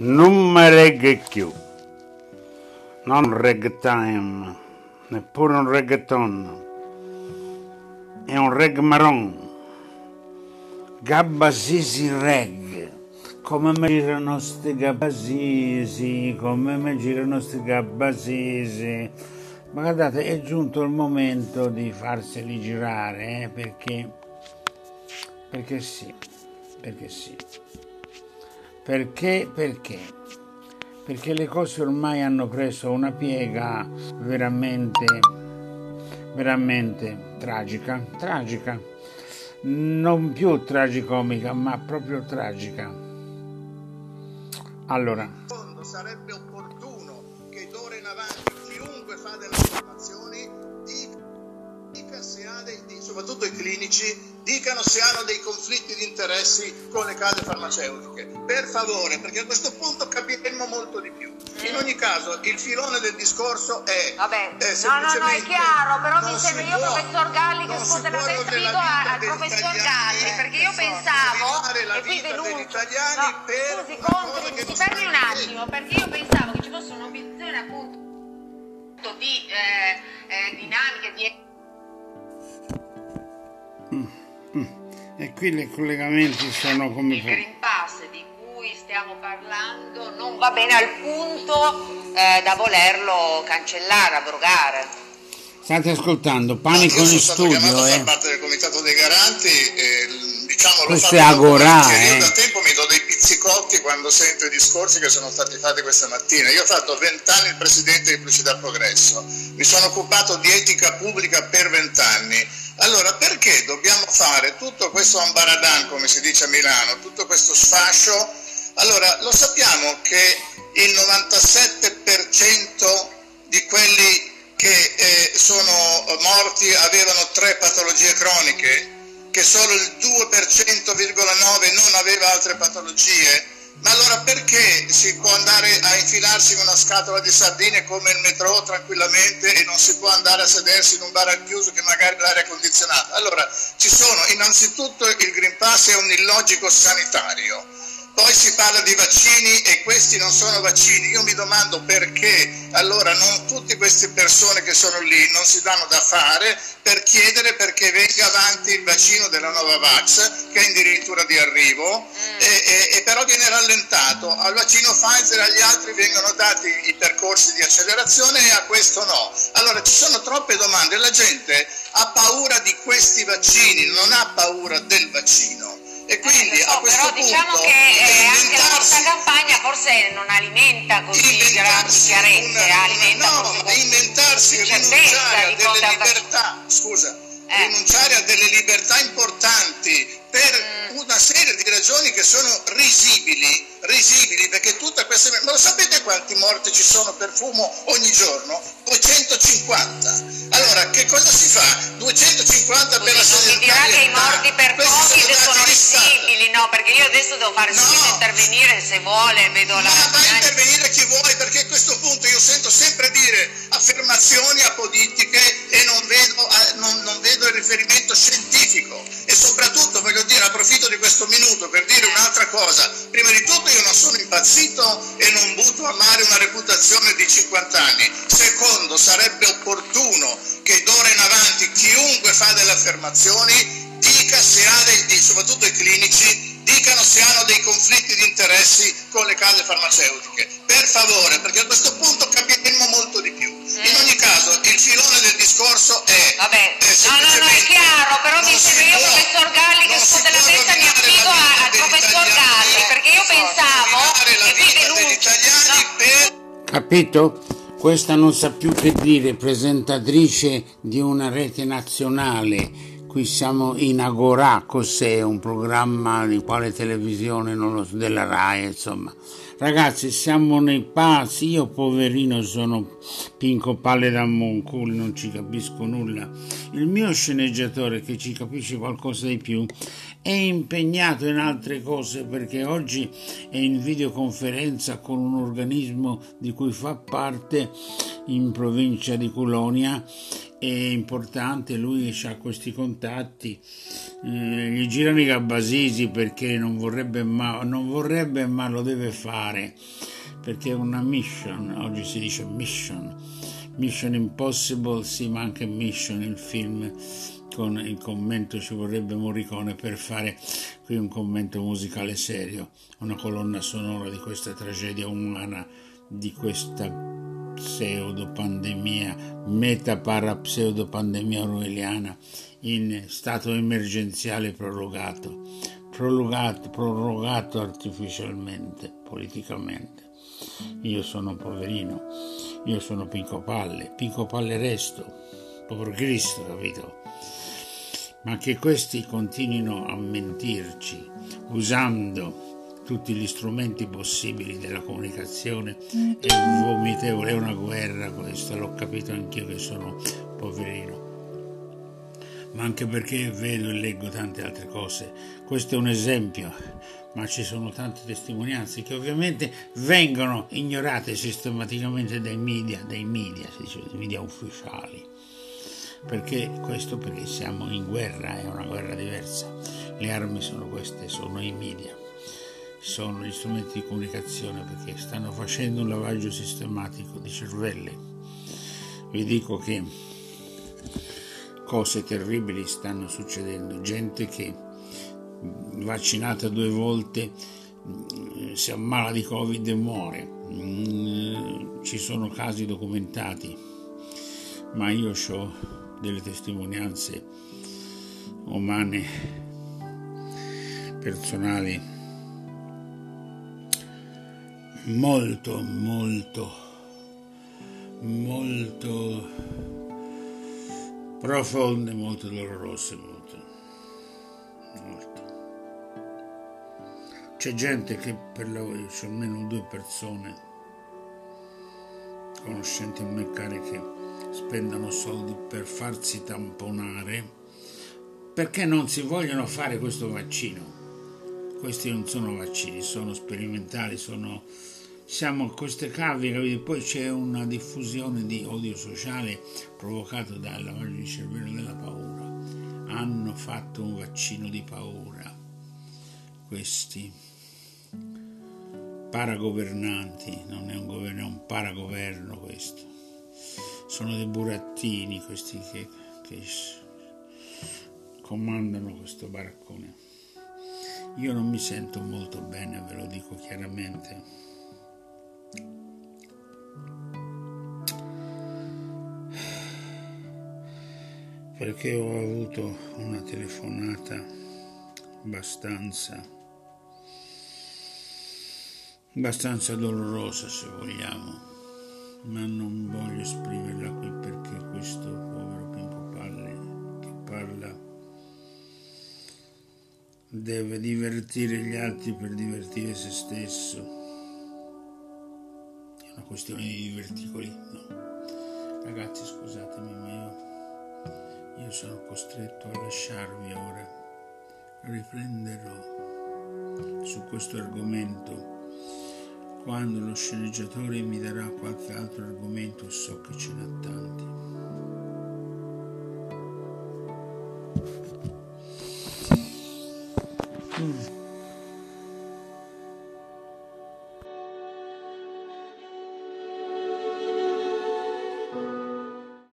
non mi regge più. Non ragtime, neppure un reggaeton. È un reg marron. Gabbasisi reg. Come mi girano sti gabbasisi, come mi girano sti gabbasisi. Ma guardate, è giunto il momento di farseli girare, eh, perché, perché sì, perché sì. Perché? Perché? Perché le cose ormai hanno preso una piega veramente, veramente tragica, tragica, non più tragicomica, ma proprio tragica. Allora. Sarebbe opportuno che d'ora in avanti chiunque fa delle affermazioni dica se ha dei, soprattutto i clinici, dicano se hanno dei conflitti di interessi con le case farmaceutiche. Per favore, perché a questo punto capiremo molto di più. In ogni caso, il filone del discorso è. Vabbè, eh, no, no, no, è chiaro, però mi sembra io, può, professor Galli, che scusa, la sfido al professor Galli, perché io pensavo. E qui denuncio. No, per scusi, Contri, si fermi un attimo, perché io pensavo che ci fosse un'obiezione appunto di eh, eh, dinamiche, di qui i collegamenti sono come... Il Green Pass di cui stiamo parlando non va bene al punto eh, da volerlo cancellare, abrogare. State ascoltando, panico in studio. Io eh. parte del comitato dei garanti, eh, diciamo, Questo è Agorà, eh. Io da tempo mi do dei pizzicotti quando sento i discorsi che sono stati fatti questa mattina. Io ho fatto vent'anni il presidente di Pubblicità Progresso, mi sono occupato di etica pubblica per vent'anni allora, perché dobbiamo fare tutto questo ambaradan, come si dice a Milano, tutto questo sfascio? Allora, lo sappiamo che il 97% di quelli che eh, sono morti avevano tre patologie croniche, che solo il 2,9% non aveva altre patologie ma allora perché si può andare a infilarsi in una scatola di sardine come il metro tranquillamente e non si può andare a sedersi in un bar al chiuso che magari l'aria è condizionata? Allora ci sono innanzitutto il Green Pass è un illogico sanitario poi si parla di vaccini e questi non sono vaccini. Io mi domando perché allora non tutte queste persone che sono lì non si danno da fare per chiedere perché venga avanti il vaccino della nuova Vax che è addirittura di arrivo mm. e, e, e, però viene rallentato. Al vaccino Pfizer e agli altri vengono dati i percorsi di accelerazione e a questo no. Allora ci sono troppe domande. La gente ha paura di questi vaccini, non ha paura del vaccino e quindi eh, so, a questo però diciamo che eh, anche la nostra campagna forse non alimenta così grandi chiarezze, alimenta no, ma inventarsi, rinunciare a delle libertà, scusa, eh. rinunciare a delle libertà importanti per mm. Una serie di ragioni che sono risibili, risibili perché tutte queste... Ma lo sapete quanti morti ci sono per fumo ogni giorno? 250. Allora, che cosa si fa? 250 Scusi, per la sanità. Mi dirà che i morti per Covid sono, sono risibili, no? Perché io adesso devo fare no. subito intervenire se vuole, vedo ma la... Ma vai a intervenire chi vuoi, perché a questo punto io sento sempre dire affermazioni apodittiche e non vedo, eh, non, non vedo il riferimento scientifico. E soprattutto voglio dire, approfitto di questo minuto per dire un'altra cosa. Prima di tutto io non sono impazzito e non butto a mare una reputazione di 50 anni. Secondo, sarebbe opportuno che d'ora in avanti chiunque fa delle affermazioni dica se ha dei, soprattutto i clinici, dicano se hanno dei conflitti di interessi con le case farmaceutiche. Per favore, perché a questo punto capiremo molto di più. In caso, il filone del discorso è... Vabbè, è no, no, no, è chiaro, però mi sembra io, professor Galli, che scusa la testa mi affido al professor Galli, perché io pensavo che qui denuncio... No. Per... Capito? Questa non sa più che dire, presentatrice di una rete nazionale Qui siamo in Agorà, cos'è? Un programma di quale televisione? Non lo so, della RAI, insomma. Ragazzi, siamo nei passi, io poverino sono Pinco Palle da Moncul, non ci capisco nulla. Il mio sceneggiatore, che ci capisce qualcosa di più, è impegnato in altre cose perché oggi è in videoconferenza con un organismo di cui fa parte in provincia di Colonia è importante, lui ha questi contatti, eh, gli girano i gabbasisi perché non vorrebbe, ma, non vorrebbe ma lo deve fare, perché è una mission, oggi si dice mission, Mission Impossible, sì ma anche Mission, il film con il commento ci vorrebbe Morricone per fare qui un commento musicale serio, una colonna sonora di questa tragedia umana, di questa pseudo pandemia, meta para pseudo pandemia orwelliana in stato emergenziale prorogato, prorogato, prorogato artificialmente, politicamente. Io sono poverino, io sono Pinco Palle, Pinco Palle resto, povero Cristo, capito? Ma che questi continuino a mentirci usando tutti gli strumenti possibili della comunicazione è vomitevole, è una guerra questa, l'ho capito anch'io che sono poverino, ma anche perché vedo e leggo tante altre cose. Questo è un esempio, ma ci sono tante testimonianze che ovviamente vengono ignorate sistematicamente dai media, dai media, si dice, dai media ufficiali. Perché questo? Perché siamo in guerra, è una guerra diversa. Le armi sono queste, sono i media sono gli strumenti di comunicazione perché stanno facendo un lavaggio sistematico di cervelli. Vi dico che cose terribili stanno succedendo, gente che vaccinata due volte mm, si ammala di covid e muore. Mm, ci sono casi documentati, ma io ho delle testimonianze umane, personali molto, molto, molto profonde, molto dolorose, molto, molto. C'è gente che per la c'è almeno due persone conoscenti a me care che spendono soldi per farsi tamponare perché non si vogliono fare questo vaccino. Questi non sono vaccini, sono sperimentali, sono siamo a queste cavie, capite? poi c'è una diffusione di odio sociale provocato dal lavaggio di cervello della paura. Hanno fatto un vaccino di paura questi paragovernanti, non è un governo, è un paragoverno questo. Sono dei burattini questi che, che comandano questo baraccone. Io non mi sento molto bene, ve lo dico chiaramente. Perché ho avuto una telefonata abbastanza abbastanza dolorosa se vogliamo ma non voglio esprimerla qui perché questo povero Pimpo Palle che parla deve divertire gli altri per divertire se stesso è una questione di diverticoli no ragazzi scusatemi ma io io sono costretto a lasciarvi ora. Riprenderò su questo argomento quando lo sceneggiatore mi darà qualche altro argomento, so che ce n'ha tanti. Mm.